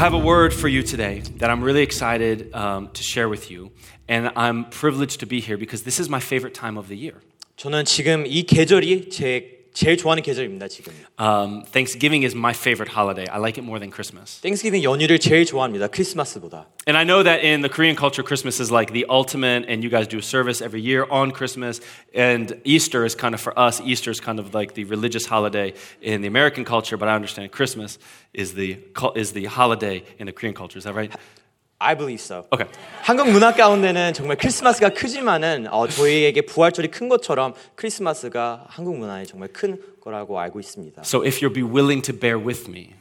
have a word for you today that I'm really excited um, to share with you. And I'm privileged to be here because this is my favorite time of the year. 저는 지금 이 계절이 제 제일 좋아하는 계절입니다, 지금. Um, Thanksgiving is my favorite holiday. I like it more than Christmas. 땡스기빙 연휴를 제일 좋아합니다. 크리스마스보다. And I know that in the Korean culture, Christmas is like the ultimate, and you guys do a service every year on Christmas. And Easter is kind of for us, Easter is kind of like the religious holiday in the American culture, but I understand Christmas is the, cul- is the holiday in the Korean culture. Is that right? I believe so. Okay. 한국 문화 가운데는 정말 크리스마스가 크지만은 어, 저희에게 부활절이 큰 것처럼 크리스마스가 한국 문화에 정말 큰 거라고 알고 있습니다. So if you'll be willing to bear with me,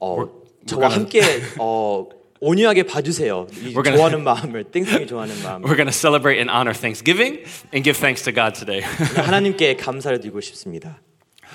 어, 저와 gonna- 함께 어, 온유하게 봐주세요. 이 We're gonna- 좋아하는 마음을 땡스기 좋아하는 마음. we're going to celebrate and honor Thanksgiving and give thanks to God today. 하나님께 감사를 드리고 싶습니다.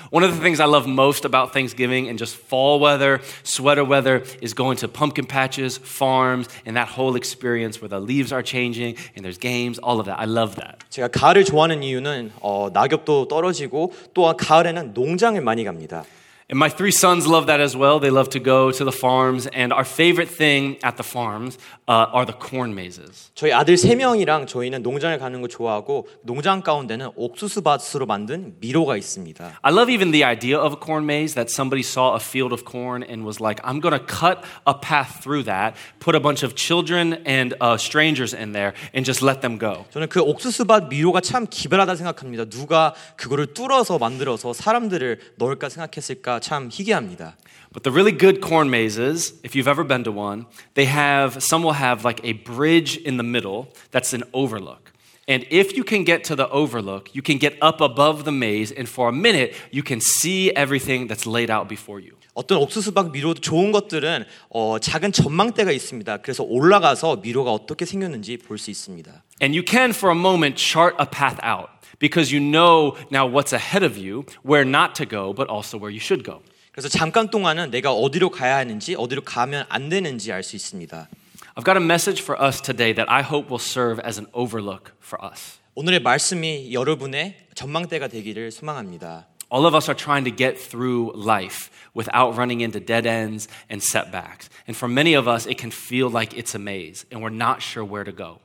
One of the things I love most about Thanksgiving and just fall weather, sweater weather, is going to pumpkin patches, farms, and that whole experience where the leaves are changing and there's games, all of that. I love that. 제가 가을을 좋아하는 이유는 어, 낙엽도 떨어지고 또한 가을에는 농장을 많이 갑니다. And my three sons love that as well. They love to go to the farms, and our favorite thing at the farms uh, are the corn mazes. 저희 아들 세 명이랑 저희는 농장을 가는 거 좋아하고 농장 가운데는 옥수수밭으로 만든 미로가 있습니다. I love even the idea of a corn maze that somebody saw a field of corn and was like, I'm going to cut a path through that, put a bunch of children and uh, strangers in there, and just let them go. 저는 그 옥수수밭 미로가 참 기발하다 생각합니다. 누가 그거를 뚫어서 만들어서 사람들을 넣을까 생각했을까 참 희귀합니다. But the really good corn mazes, if you've ever been to one, they have, some will have like a bridge in the middle that's an overlook. And if you can get to the overlook, you can get up above the maze, and for a minute, you can see everything that's laid out before you. 어떤 옥수수밭 미로도 좋은 것들은 어, 작은 전망대가 있습니다. 그래서 올라가서 미로가 어떻게 생겼는지 볼 수 있습니다. And you can, for a moment, chart a path out because you know now what's ahead of you, where not to go, but also where you should go. 그래서 잠깐 동안은 내가 어디로 가야 하는지 어디로 가면 안 되는지 알 수 있습니다. I've got a message for us today that I hope will serve as an overlook for us. 오늘의 말씀이 여러분의 전망대가 되기를 소망합니다. All of us are trying to get through life without running into dead ends and setbacks. And for many of us, it can feel like it's a maze and we're not sure where to go.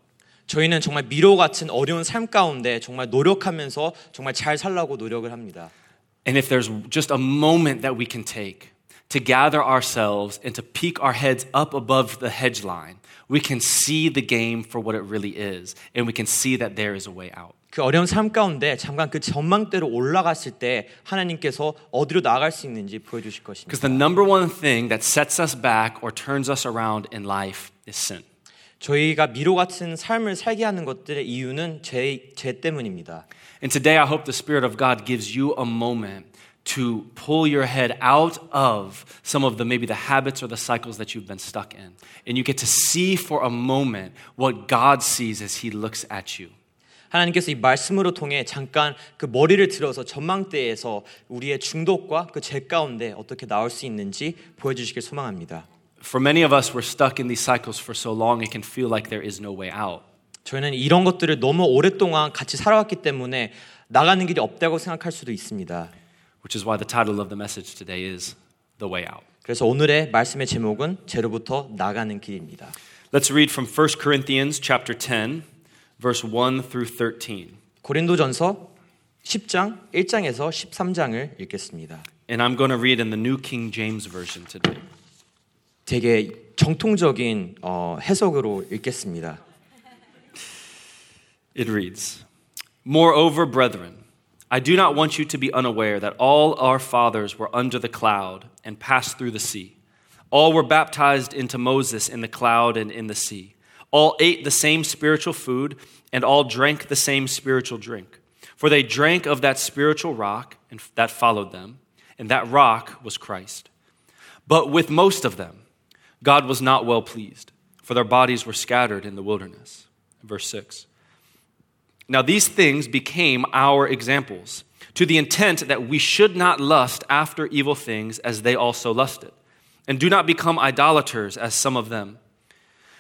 저희는 정말 미로 같은 어려운 삶 가운데 정말 노력하면서 정말 잘 살라고 노력을 합니다. And if there's just a moment that we can take to gather ourselves and to peek our heads up above the hedge line, we can see the game for what it really is. And we can see that there is a way out. 그 어려운 삶 가운데 잠깐 그 전망대로 올라갔을 때 하나님께서 어디로 나아갈 수 있는지 보여주실 것입니다. Because the number one thing that sets us back or turns us around in life is sin. 저희가 미로 같은 삶을 살게 하는 것들의 이유는 죄, 죄 때문입니다. And today, I hope the Spirit of God gives you a moment to pull your head out of some of the maybe the habits or the cycles that you've been stuck in. And you get to see for a moment what God sees as He looks at you. 하나님께서 이 말씀으로 통해 잠깐 그 머리를 들어서 전망대에서 우리의 중독과 그 죄 가운데 어떻게 나올 수 있는지 보여주시길 소망합니다. For many of us, we're stuck in these cycles for so long, it can feel like there is no way out. 저희는 이런 것들을 너무 오랫동안 같이 살아왔기 때문에 나가는 길이 없다고 생각할 수도 있습니다. Which is why the title of the message today is The Way Out. 그래서 오늘의 말씀의 제목은 죄로부터 나가는 길입니다. Let's read from 1 Corinthians chapter 10, verse 1 through 13. 고린도전서 10장 1장에서 13장을 읽겠습니다. And I'm going to read in the New King James Version today. 되게 정통적인 어, 해석으로 읽겠습니다. It reads Moreover, brethren, I do not want you to be unaware that all our fathers were under the cloud and passed through the sea. All were baptized into Moses in the cloud and in the sea. All ate the same spiritual food, and all drank the same spiritual drink. For they drank of that spiritual rock and that followed them, and that rock was Christ. But with most of them, God was not well pleased, for their bodies were scattered in the wilderness. Verse 6. Now these things became our examples, to the intent that we should not lust after evil things as they also lusted. And do not become idolaters as some of them.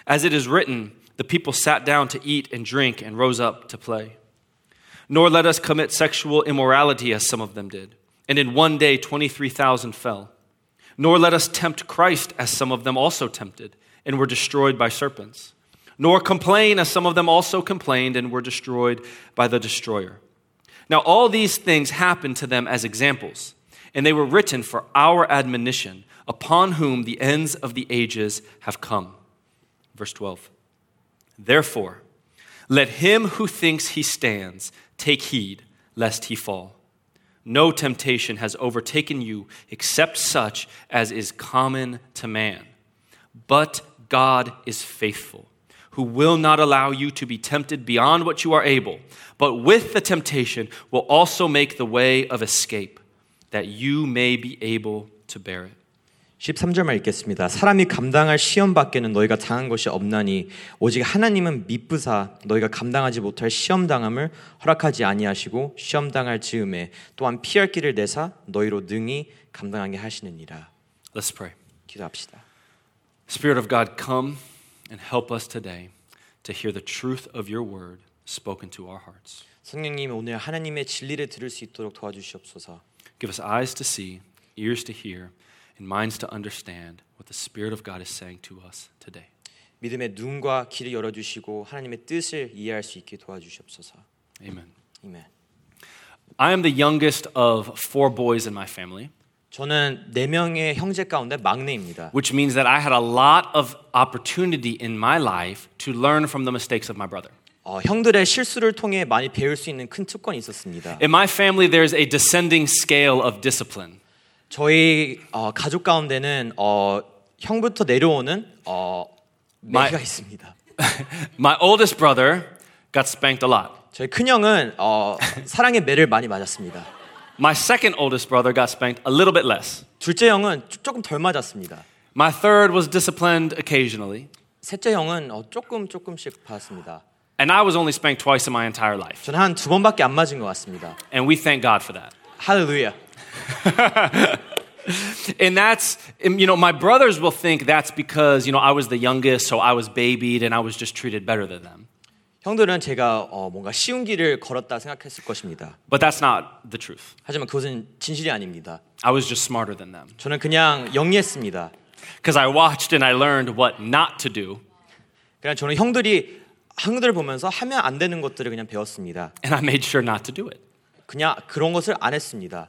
As it is written, the people sat down to eat and drink and rose up to play. Nor let us commit sexual immorality as some of them did. And in one day 23,000 fell. Nor let us tempt Christ as some of them also tempted and were destroyed by serpents. Nor complain as some of them also complained and were destroyed by the destroyer. Now, all these things happened to them as examples, and they were written for our admonition, upon whom the ends of the ages have come. Verse 12. Therefore, let him who thinks he stands take heed lest he fall. No temptation has overtaken you except such as is common to man. But God is faithful, who will not allow you to be tempted beyond what you are able, but with the temptation will also make the way of escape, that you may be able to bear it. 13절만 읽겠습니다. 사람이 감당할 시험 밖에는 너희가 당한 것이 없나니 오직 하나님은 미쁘사 너희가 감당하지 못할 시험 당함을 허락하지 아니하시고 시험 당할 즈음에 또한 피할 길을 내사 너희로 능히 감당하게 하시느니라. Let's pray. 기도합시다. Spirit of God, come and help us today to hear the truth of your word spoken to our hearts. 성령님 오늘 하나님의 진리를 들을 수 있도록 도와주시옵소서. Give us eyes to see, ears to hear, and minds to understand what the Spirit of God is saying to us today. 믿음의 눈과 귀를 열어 주시고 하나님의 뜻을 이해할 수 있게 도와주시옵소서. Amen. 아멘. I am the youngest of four boys in my family, 저는 네 명의 형제 가운데 막내입니다. which means that I had a lot of opportunity in my life to learn from the mistakes of my brother. 어, 형들의 실수를 통해 많이 배울 수 있는 큰 특권이 있었습니다. In my family, there's a descending scale of discipline. 저희 어, 가족 가운데는 어, 형부터 내려오는 어, 마- 매가 있습니다. My oldest brother got spanked a lot. 저희 큰 형은 어, 사랑의 매를 많이 맞았습니다. My second oldest brother got spanked a little bit less. 둘째 형은 조- 조금 덜 맞았습니다. My third was disciplined occasionally. 셋째 형은 어, 조금 조금씩 받았습니다. And I was only spanked twice in my entire life. 저는 한 두 번밖에 안 맞은 것 같습니다. And we thank God for that. 할렐루야. And that's, and, you know, my brothers will think that's because, you know, I was the youngest, so I was babied and I was just treated better than them. 형들은 제가 어, 뭔가 쉬운 길을 걸었다 생각했을 것입니다. But that's not the truth. 하지만 그것은 진실이 아닙니다. I was just smarter than them. 저는 그냥 영리했습니다. Because I watched and I learned what not to do. 그냥 저는 형들이 형들을 보면서 하면 안 되는 것들을 그냥 배웠습니다. And I made sure not to do it. 그냥 그런 것을 안 했습니다.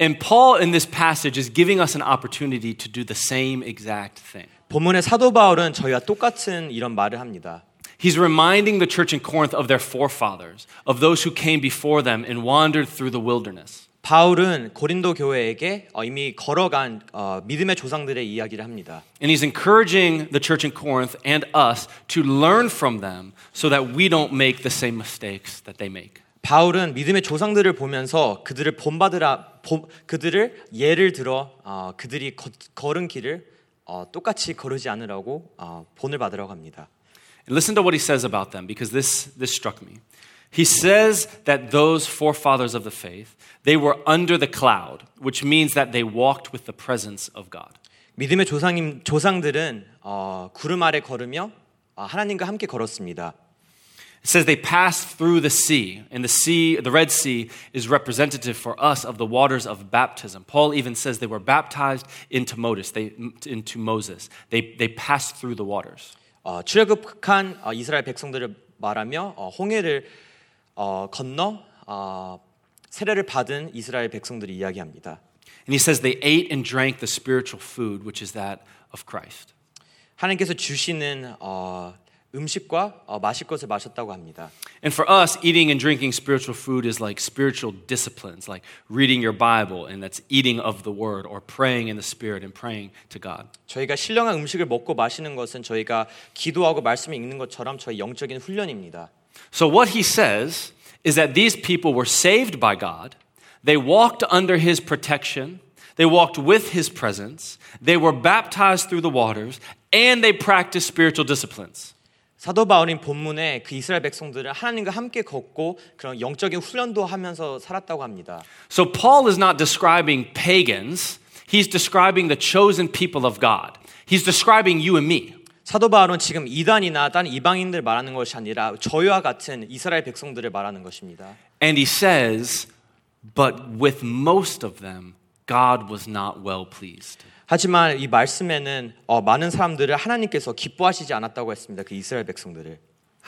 And Paul in this passage is giving us an opportunity to do the same exact thing. 본문의 사도 바울은 저희와 똑같은 이런 말을 합니다. He's reminding the church in Corinth of their forefathers, of those who came before them and wandered through the wilderness. 바울은 고린도 교회에게 어, 이미 걸어간 어, 믿음의 조상들의 이야기를 합니다. And he's encouraging the church in Corinth and us to learn from them so that we don't make the same mistakes that they make. 바울은 믿음의 조상들을 보면서 그들을 본받으라 본- 그들을 예를 들어 어, 그들이 거, 걸은 길을 어, 똑같이 거르지 않으라고 어, 본을 받으라고 합니다. Listen to what he says about them because this, this struck me. He says that those forefathers of the faith, they were under the cloud, which means that they walked with the presence of God. 믿음의 조상님 조상들은 어, 구름 아래 걸으며 어, 하나님과 함께 걸었습니다. It says they passed through the sea, and the sea, the Red Sea, is representative for us of the waters of baptism. Paul even says they were baptized into Moses. They, into Moses. They, they passed through the waters. 어, 출애굽한 어, 이스라엘 백성들을 말하며 어, 홍해를 어, 건너 어, 세례를 받은 이스라엘 백성들이 이야기합니다. And he says they ate and drank the spiritual food, which is that of Christ. 하나님께서 주시는 어, 음식과 어, 마실 것을 마셨다고 합니다. And for us, eating and drinking spiritual food is like spiritual disciplines, like reading your Bible, and that's eating of the word, or praying in the Spirit and praying to God. 저희가 신령한 음식을 먹고 마시는 것은 저희가 기도하고 말씀을 읽는 것처럼 저희 영적인 훈련입니다. So, what he says is that these people were saved by God, they walked under his protection, they walked with his presence, they were baptized through the waters, and they practiced spiritual disciplines. 사도 바울인 본문에 그 이스라엘 백성들은 하나님과 함께 걷고 그런 영적인 훈련도 하면서 살았다고 합니다. So, Paul is not describing pagans, he's describing the chosen people of God. He's describing you and me. 사도 바울은 지금 이단이나 다른 이방인들 말하는 것이 아니라 저희와 같은 이스라엘 백성들을 말하는 것입니다. And he says, but with most of them, God was not well pleased. 하지만 이 말씀에는 어, 많은 사람들을 하나님께서 기뻐하시지 않았다고 했습니다. 그 이스라엘 백성들을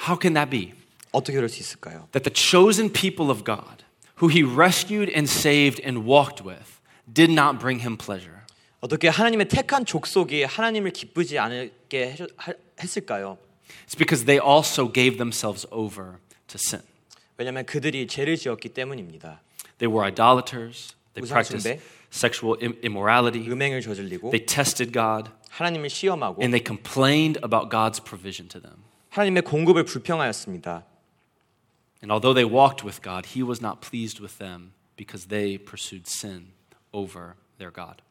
How can that be? 어떻게 그럴 수 있을까요? That the chosen people of God, who he rescued and saved and walked with, did not bring him pleasure. 어떻게 하나님의 택한 족속이 하나님을 기쁘지 않게 해- 하- 했을까요? It's because they also gave themselves over to sin. 왜냐하면 그들이 죄를 지었기 때문입니다. They were idolaters. They 우상 practiced 숭배. sexual im- immorality. 음행을 저질리고 They tested God 하나님을 시험하고 and they complained about God's provision to them. 하나님의 공급을 불평하였습니다. And although they walked with God, He was not pleased with them because they pursued sin over their God.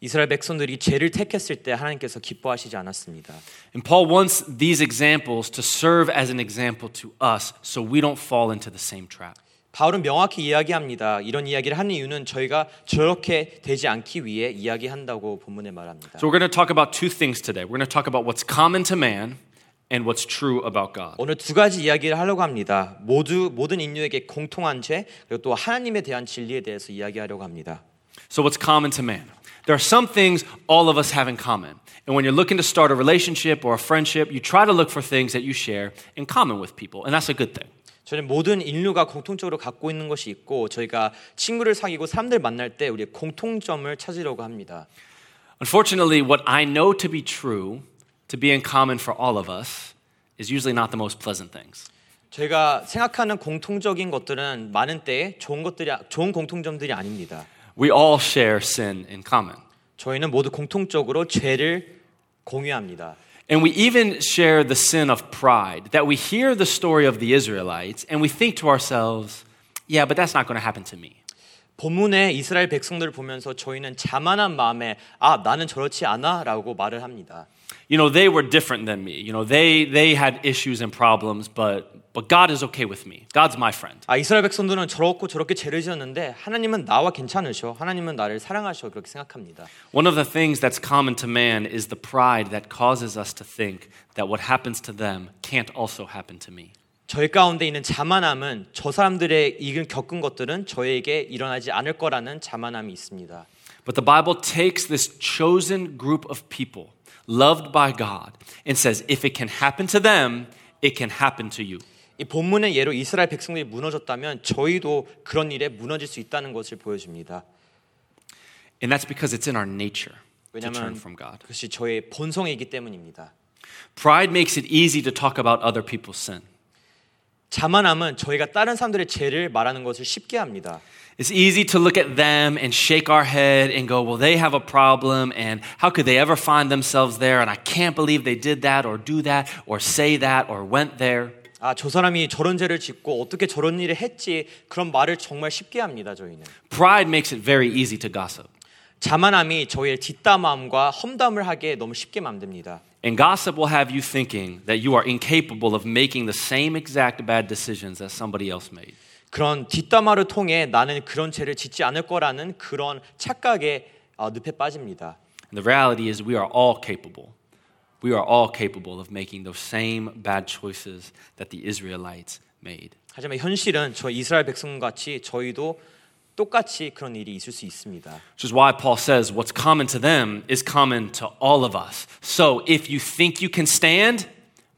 이스라엘 백성들이 죄를 택했을 때 하나님께서 기뻐하시지 않았습니다. And Paul wants these examples to serve as an example to us so we don't fall into the same trap. 바울은 명확히 이야기합니다. 이런 이야기를 하는 이유는 저희가 저렇게 되지 않기 위해 이야기한다고 본문에 말합니다. So we're going to talk about two things today. We're going to talk about what's common to man and what's true about God. 오늘 두 가지 이야기를 하려고 합니다. 모두 모든 인류에게 공통한 죄 그리고 또 하나님에 대한 진리에 대해서 이야기하려고 합니다. So, what's common to man? There are some things all of us have in common. And when you're looking to start a relationship or a friendship, you try to look for things that you share in common with people. And that's a good thing. 저는 모든 인류가 공통적으로 갖고 있는 것이 있고 저희가 친구를 사귀고 사람들 만날 때 우리의 공통점을 찾으려고 합니다. Unfortunately, what I know to be true, to be in common for all of us, is usually not the most pleasant things. 저희가 생각하는 공통적인 것들은 많은 때에 좋은 것들이 좋은 공통점들이 아닙니다. We all share sin in common. 저희는 모두 공통적으로 죄를 공유합니다. And we even share the sin of pride, that we hear the story of the Israelites and we think to ourselves, yeah, but that's not going to happen to me. 본문에 이스라엘 백성들을 보면서 저희는 자만한 마음에 아 나는 저렇지 않아라고 말을 합니다. You know, they were different than me. You know, they, they had issues and problems, but, but God is okay with me. God's my friend. 아 이스라엘 백성들은 저렇고 저렇게 죄를 지었는데 하나님은 나와 괜찮으셔. 하나님은 나를 사랑하셔. 그렇게 생각합니다. One of the things that's common to man is the pride that causes us to think that what happens to them can't also happen to me. 저희 가운데 있는 자만함은 저 사람들의 이근 겪은 것들은 저에게 일어나지 않을 거라는 자만함이 있습니다. But the Bible takes this chosen group of people, loved by God, and says, if it can happen to them, it can happen to you. 이 본문의 예로 이스라엘 백성들이 무너졌다면 저희도 그런 일에 무너질 수 있다는 것을 보여줍니다. And that's because it's in our nature to turn 왜냐하면 from God. 그것이 저의 본성이기 때문입니다. Pride makes it easy to talk about other people's sin. 자만함은 저희가 다른 사람들의 죄를 말하는 것을 쉽게 합니다. It's easy to look at them and shake our head and go, well, they have a problem, and how could they ever find themselves there? And I can't believe they did that, or do that, or say that, or went there. 아, 저 사람이 저런 죄를 짓고 어떻게 저런 일을 했지 그런 말을 정말 쉽게 합니다, 저희는. Pride makes it very easy to gossip. 자만함이 저희의 뒷담함과 험담을 하게 너무 쉽게 만듭니다. And gossip will have you thinking that you are incapable of making the same exact bad decisions that somebody else made. 그런 뒷담화를 통해 나는 그런 죄를 짓지 않을 거라는 그런 착각에 어, 늪에 빠집니다. And the reality is, we are all capable. We are all capable of making those same bad choices that the Israelites made. 하지만 현실은 저 이스라엘 백성 같이 저희도 똑같이 그런 일이 있을 수 있습니다. Which is why Paul says what's common to them is common to all of us. So if you think you can stand,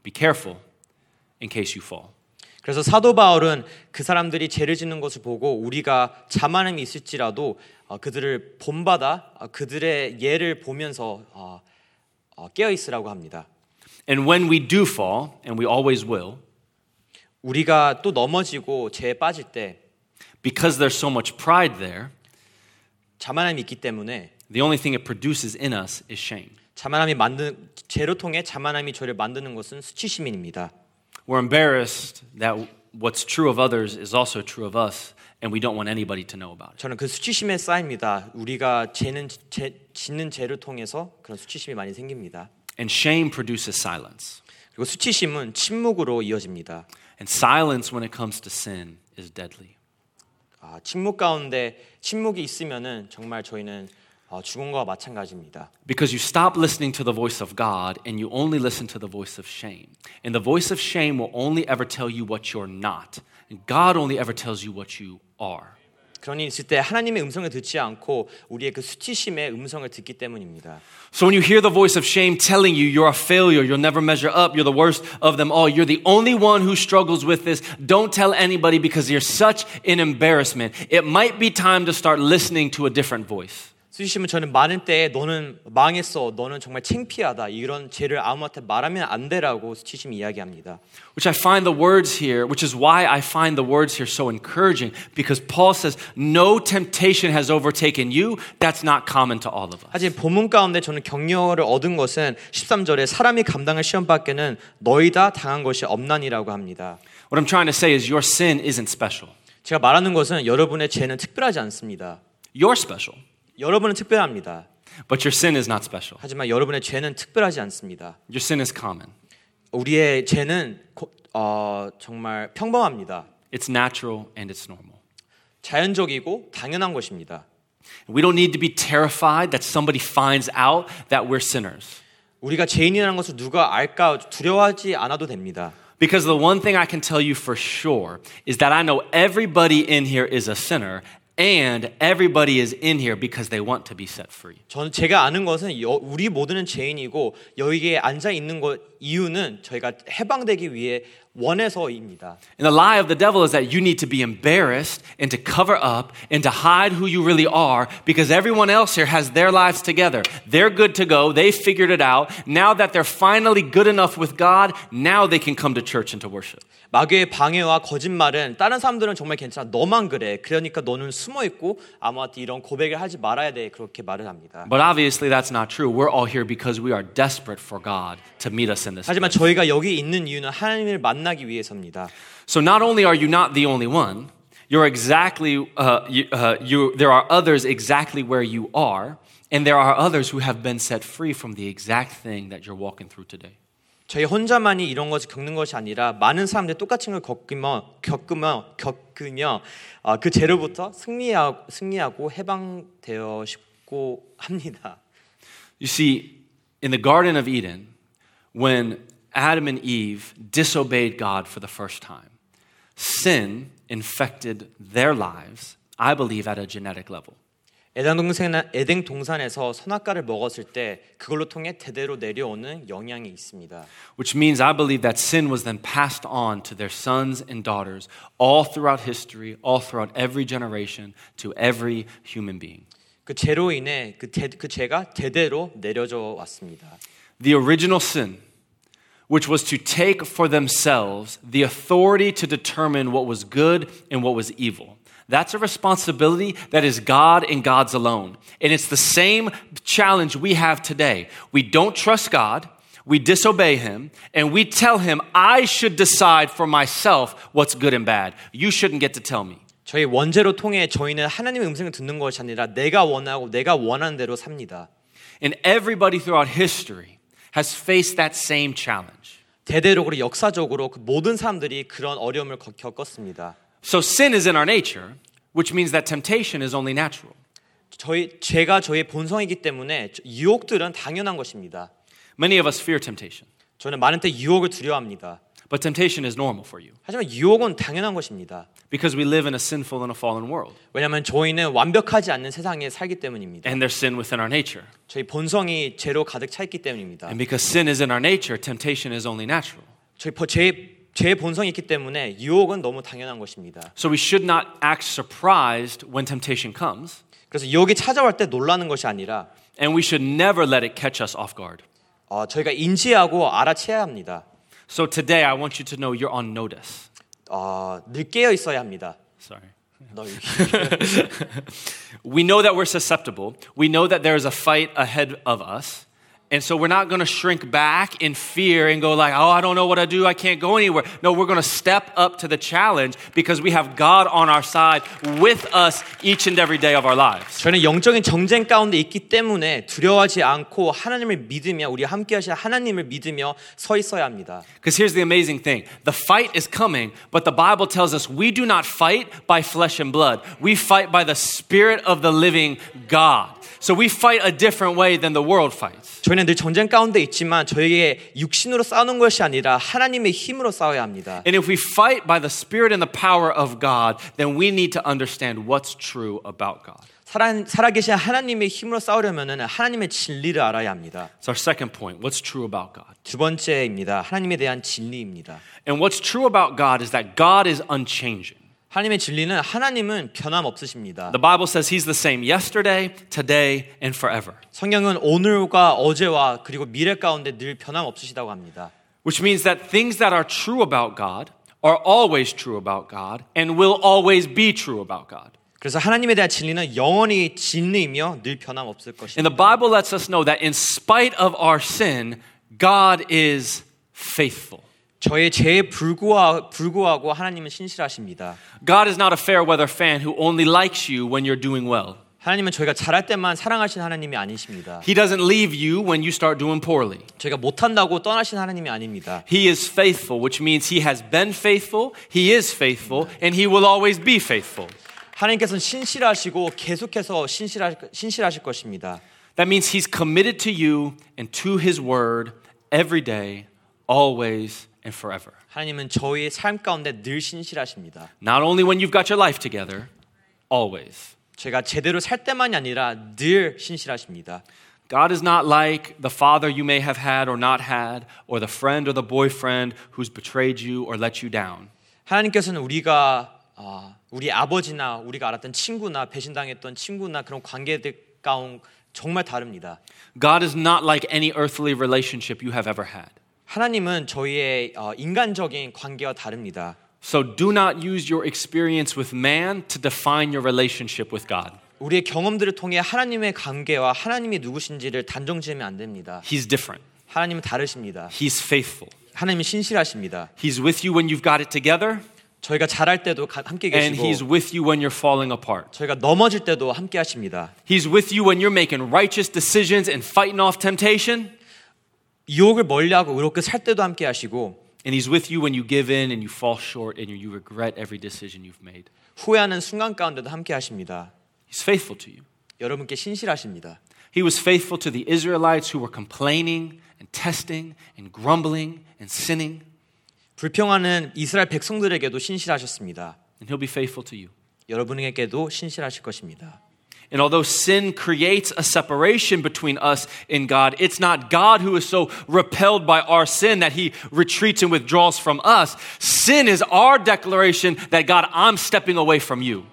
be careful in case you fall. 그래서 사도 바울은 그 사람들이 죄를 짓는 것을 보고 우리가 자만함이 있을지라도 어, 그들을 본받아 어, 그들의 예를 보면서 어, 어, 깨어 있으라고 합니다. And when we do fall, and we always will, 우리가 또 넘어지고 죄에 빠질 때 because there's so much pride there, 자만함이 있기 때문에 the only thing it produces in us is shame. 자만함이 만든 죄로 통해 자만함이 저를 만드는 것은 수치심입니다. We're embarrassed that what's true of others is also true of us, and we don't want anybody to know about it. 저는 그 수치심에 쌓입니다. 우리가 죄는 죄, 짓는 죄를 통해서 그런 수치심이 많이 생깁니다. And shame produces silence. 그리고 수치심은 침묵으로 이어집니다. And silence when it comes to sin is deadly. 아, 침묵 가운데 침묵이 있으면은 정말 저희는 어, 죽은 것과 마찬가지입니다. Because you stop listening to the voice of God and you only listen to the voice of shame. And the voice of shame will only ever tell you what you're not. And God only ever tells you what you are. 그러니 있을 때 하나님의 음성을 듣지 않고 우리의 그 수치심의 음성을 듣기 때문입니다. So when you hear the voice of shame telling you you're a failure, you'll never measure up, you're the worst of them all, you're the only one who struggles with this, don't tell anybody because you're such an embarrassment. It might be time to start listening to a different voice. 수치심은 저는 많은 때에 너는 망했어, 너는 정말 창피하다 이런 죄를 아무한테 말하면 안 되라고 수치심이 이야기합니다. Which I find the words here, which is why I find the words here so encouraging, because Paul says, No temptation has overtaken you. That's not common to all of us. 하지만 본문 가운데 저는 격려를 얻은 것은 13절에 사람이 감당할 시험 밖에는 너희 다 당한 것이 없나니라고 합니다. What I'm trying to say is, your sin isn't special. 제가 말하는 것은 여러분의 죄는 특별하지 않습니다. You're special, 여러분은 특별합니다. but your sin is not special. 하지만 여러분의 죄는 특별하지 않습니다. Your sin is common, 우리의 죄는 고- 어, 정말 평범합니다. it's natural, and it's normal. 자연적이고 당연한 것입니다. We don't need to be terrified that somebody finds out that we're sinners. 우리가 죄인이라는 것을 누가 알까 두려워하지 않아도 됩니다. Because the one thing I can tell you for sure is that I know everybody in here is a sinner and everybody is in here because they want to be set free. 저는 제가 아는 것은 여- 우리 모두는 죄인이고 여기에 앉아 있는 것 이유는 저희가 해방되기 위해 원해서입니다. And the lie of the devil is that you need to be embarrassed and to cover up and to hide who you really are because everyone else here has their lives together. They're good to go. They figured it out. Now that they're finally good enough with God, now they can come to church and to worship. 마귀의 방해와 거짓말은 다른 사람들은 정말 괜찮아. 너만 그래. 그러니까 너는 숨어 있고 아무한테 이런 고백을 하지 말아야 돼. 그렇게 말을 합니다. But obviously that's not true. We're all here because we are desperate for God to meet us in this. 하지만 저희가 여기 있는 이유는 하나님을 만나 기 위해서입니다. So not only are you not the only one, you're exactly uh, you, uh, you, there are others exactly where you are, and there are others who have been set free from the exact thing that you're walking through today. 저희 혼자만이 이런 것을 겪는 것이 아니라 많은 사람들이 똑같은 걸 겪으며 겪으며 겪으며 어, 그 죄로부터 승리하고, 승리하고 해방되어 싶고 합니다. You see, in the Garden of Eden, when Adam and Eve disobeyed God for the first time, sin infected their lives, I believe, at a genetic level. 에덴 동산 에덴 동산에서 선악과를 먹었을 때 그걸로 통해 대대로 내려오는 영향이 있습니다. Which means I believe that sin was then passed on to their sons and daughters all throughout history, all throughout every generation, to every human being. 그 죄로 인해 그, 대, 그 죄가 대대로 내려져 왔습니다. The original sin, which was to take for themselves the authority to determine what was good and what was evil. That's a responsibility that is God and God's alone. And it's the same challenge we have today. We don't trust God, we disobey Him, and we tell Him, I should decide for myself what's good and bad. You shouldn't get to tell me. 저희 원죄로 통해 저희는 하나님의 음성을 듣는 것이 아니라 내가 원하고 내가 원하는 대로 삽니다. And everybody throughout history has faced that same challenge. 대대로 그리고 역사적으로 그 모든 사람들이 그런 어려움을 겪- 겪었습니다. So sin is in our nature, which means that temptation is only natural. 저희 죄가 저희의 본성이기 때문에 유혹들은 당연한 것입니다. Many of us fear temptation, 저는 많은 때 유혹을 두려워합니다. But temptation is normal for you 하지만 유혹은 당연한 것입니다. because we live in a sinful and a fallen world, 왜냐하면 저희는 완벽하지 않는 세상에 살기 때문입니다. and there's sin within our nature. 저희 본성이 죄로 가득 차 있기 때문입니다. And because sin is in our nature, temptation is only natural. 저희 버- 죄, 죄의 본성이 있기 때문에 유혹은 너무 당연한 것입니다. So we should not act surprised when temptation comes, 그래서 유혹이 찾아올 때 놀라는 것이 아니라 and we should never let it catch us off guard. 어, 저희가 인지하고 알아채야 합니다. So today, I want you to know you're on notice. 어, 늘 깨어 있어야 합니다. Sorry. 너 여기. We know that we're susceptible. We know that there is a fight ahead of us. And so we're not going to shrink back in fear and go like, "Oh, I don't know what to do. I can't go anywhere." No, we're going to step up to the challenge because we have God on our side with us each and every day of our lives. 저는 영적인 정쟁 가운데 있기 때문에 두려워하지 않고 하나님을 믿으며 우리 함께 하신 하나님을 믿으며 서 있어야 합니다. Because here's the amazing thing. The fight is coming, but the Bible tells us we do not fight by flesh and blood. We fight by the spirit of the living God. So we fight a different way than the world fights. 저희는 늘 전쟁 가운데 있지만 저희의 육신으로 싸우는 것이 아니라 하나님의 힘으로 싸워야 합니다. And if we fight by the Spirit and the power of God, then we need to understand what's true about God. 살아, 살아계신 하나님의 힘으로 싸우려면 하나님의 진리를 알아야 합니다. It's our second point. What's true about God? 두 번째입니다. 하나님에 대한 진리입니다. And what's true about God is that God is unchanging. 하나님의 진리는 하나님은 변함없으십니다. The Bible says He's the same yesterday, today, and forever. 성경은 오늘과 어제와 그리고 미래 가운데 늘 변함없으시다고 합니다. Which means that things that are true about God are always true about God and will always be true about God. 그래서 하나님에 대한 진리는 영원히 진리이며 늘 변함없을 And 것입니다. the Bible lets us know that in spite of our sin, God is faithful. 저의 죄에 불구하, 불구하고 하나님은 신실하십니다. God is not a fair weather fan who only likes you when you're doing well. 하나님은 저희가 잘할 때만 사랑하신 하나님이 아니십니다. He doesn't leave you when you start doing poorly. 저희가 못한다고 떠나신 하나님이 아닙니다. He is faithful, which means He has been faithful, He is faithful, and He will always be faithful. 하나님께서는 신실하시고 계속해서 신실하, 신실하실 것입니다. That means He's committed to you and to His word every day, always, and forever. 하나님은 저희의 삶 가운데 늘 신실하십니다. Not only when you've got your life together, always. 제가 제대로 살 때만이 아니라 늘 신실하십니다. God is not like the father you may have had or not had, or the friend or the boyfriend who's betrayed you or let you down. 하나님께서는 우리가 아, 우리 아버지나 우리가 알았던 친구나 배신당했던 친구나 그런 관계들 가운 정말 다릅니다. God is not like any earthly relationship you have ever had. 하나님은 저희의 어, 인간적인 관계와 다릅니다. So do not use your experience with man to define your relationship with God. 우리의 경험들을 통해 하나님의 관계와 하나님이 누구신지를 단정지으면 안 됩니다. He's different. 하나님은 다르십니다. He's faithful. 하나님은 신실하십니다. He's with you when you've got it together, 저희가 잘할 때도 가- 함께 and 계시고 He's with you when you're falling apart. 저희가 넘어질 때도 함께 하십니다. He's with you when you're making righteous decisions and fighting off temptation, 유혹을 멀리하고 의롭게 살 때도 함께 하시고 and He's with you when you give in and you fall short and you regret every decision you've made. 후회하는 순간 가운데도 함께 하십니다. He's faithful to you. 여러분께 신실하십니다. He was faithful to the Israelites who were complaining and testing and grumbling and sinning, 불평하는 이스라엘 백성들에게도 신실하셨습니다. and He'll be faithful to you. 여러분에게도 신실하실 것입니다. And although sin creates a separation between us and God, it's not God who is so repelled by our sin that he retreats and withdraws from us. Sin is our declaration that God, I'm stepping away from you.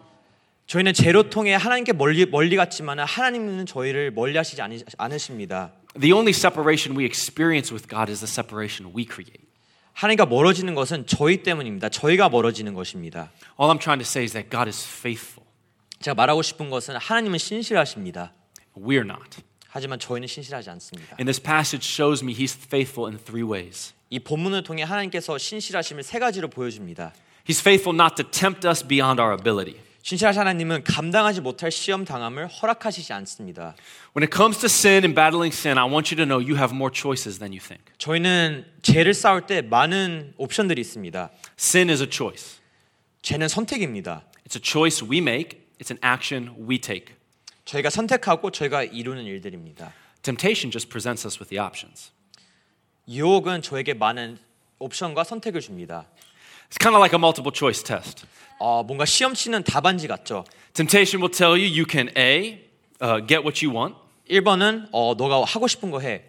저희는 죄로 통해 하나님께 멀리 멀리 갔지만 하나님은 저희를 멀리하시지 않으- 않으십니다. The only separation we experience with God is the separation we create. 하나님과 멀어지는 것은 저희 때문입니다. 저희가 멀어지는 것입니다. All I'm trying to say is that God is faithful. 제가 말하고 싶은 것은 하나님은 신실하십니다. We're not. 하지만 저희는 신실하지 않습니다. And this passage shows me he's faithful in three ways. 이 본문을 통해 하나님께서 신실하심을 세 가지로 보여줍니다. He's faithful not to tempt us beyond our ability. 신실하신 하나님은 감당하지 못할 시험 당함을 허락하시지 않습니다. When it comes to sin and battling sin, I want you to know you have more choices than you think. 저희는 죄를 싸울 때 많은 옵션들이 있습니다. Sin is a choice. 죄는 선택입니다. It's a choice we make, it's an action we take. 저희가 선택하고 저희가 이루는 일들입니다. Temptation just presents us with the options. 유혹은 저에게 많은 옵션과 선택을 줍니다. It's kind of like a multiple choice test. 어, 뭔가 시험 치는 답안지 같죠. Temptation will tell you you can A, uh, get what you want, 1번은 어, 너가 하고 싶은 거 해.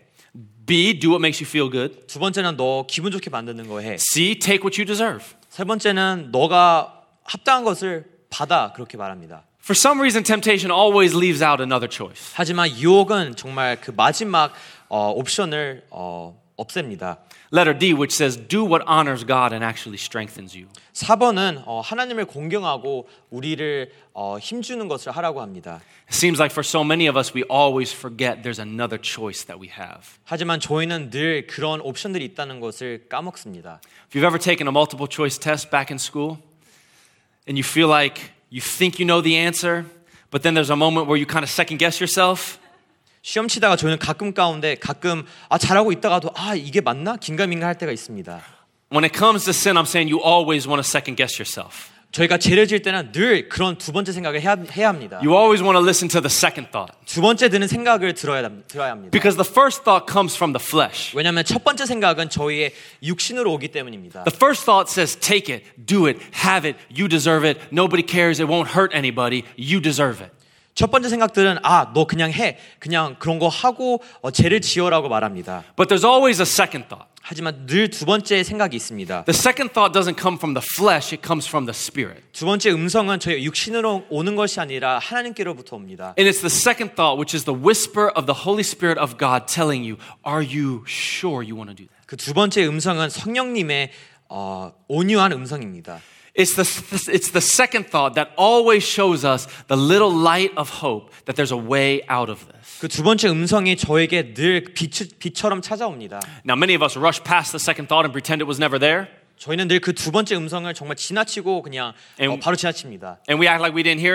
B, do what makes you feel good, 두 번째는 너 기분 좋게 만드는 거 해. C, take what you deserve. 세 번째는 너가 합당한 것을 받아 그렇게 말합니다. For some reason, temptation always leaves out another choice. 하지만 유혹은 정말 그 마지막 어, 옵션을 어, 없앱니다. Letter D, which says, do what honors God and actually strengthens you. 4번은 어, 하나님을 공경하고 우리를 어, 힘주는 것을 하라고 합니다. It seems like for so many of us, we always forget there's another choice that we have. 하지만 저희는 늘 그런 옵션들이 있다는 것을 까먹습니다. If you've ever taken a multiple choice test back in school and you feel like you think you know the answer, but then there's a moment where you kind of second guess yourself, 시험 치다가 저희는 가끔 가운데 가끔 아 잘하고 있다가도 아 이게 맞나 긴가민가 할 때가 있습니다. when it comes to sin, I'm saying you always want to second guess yourself. 저희가 죄를 지을 때는 늘 그런 두 번째 생각을 해야, 해야 합니다. You always want to listen to the second thought. 두 번째 드는 생각을 들어야, 합- 들어야 합니다. Because the first thought comes from the flesh. 왜냐하면 첫 번째 생각은 저희의 육신으로 오기 때문입니다. The first thought says, take it, do it, have it, you deserve it, nobody cares, it won't hurt anybody, you deserve it. 첫 번째 생각들은 아, 너 그냥 해. 그냥 그런 거 하고 어, 죄를 지어라고 말합니다. But there's always a second thought. 하지만 늘 두 번째 생각이 있습니다. The second thought doesn't come from the flesh, it comes from the spirit. 두 번째 음성은 저희 육신으로 오는 것이 아니라 하나님께로부터 옵니다. And it's the second thought, which is the whisper of the Holy Spirit of God telling you, Are you sure you want to do that? 그 두 번째 음성은 성령님의 어, 온유한 음성입니다. It's the, it's the second thought that always shows us the little light of hope that there's a way out of this. 그 두 번째 음성이 저에게 늘 빛, 빛처럼 찾아옵니다. Now, many of us rush past the second thought and pretend it was never there, 저희는 늘 그 두 번째 음성을 정말 지나치고 그냥 어, And- 바로 지나칩니다. and we act like we didn't hear it.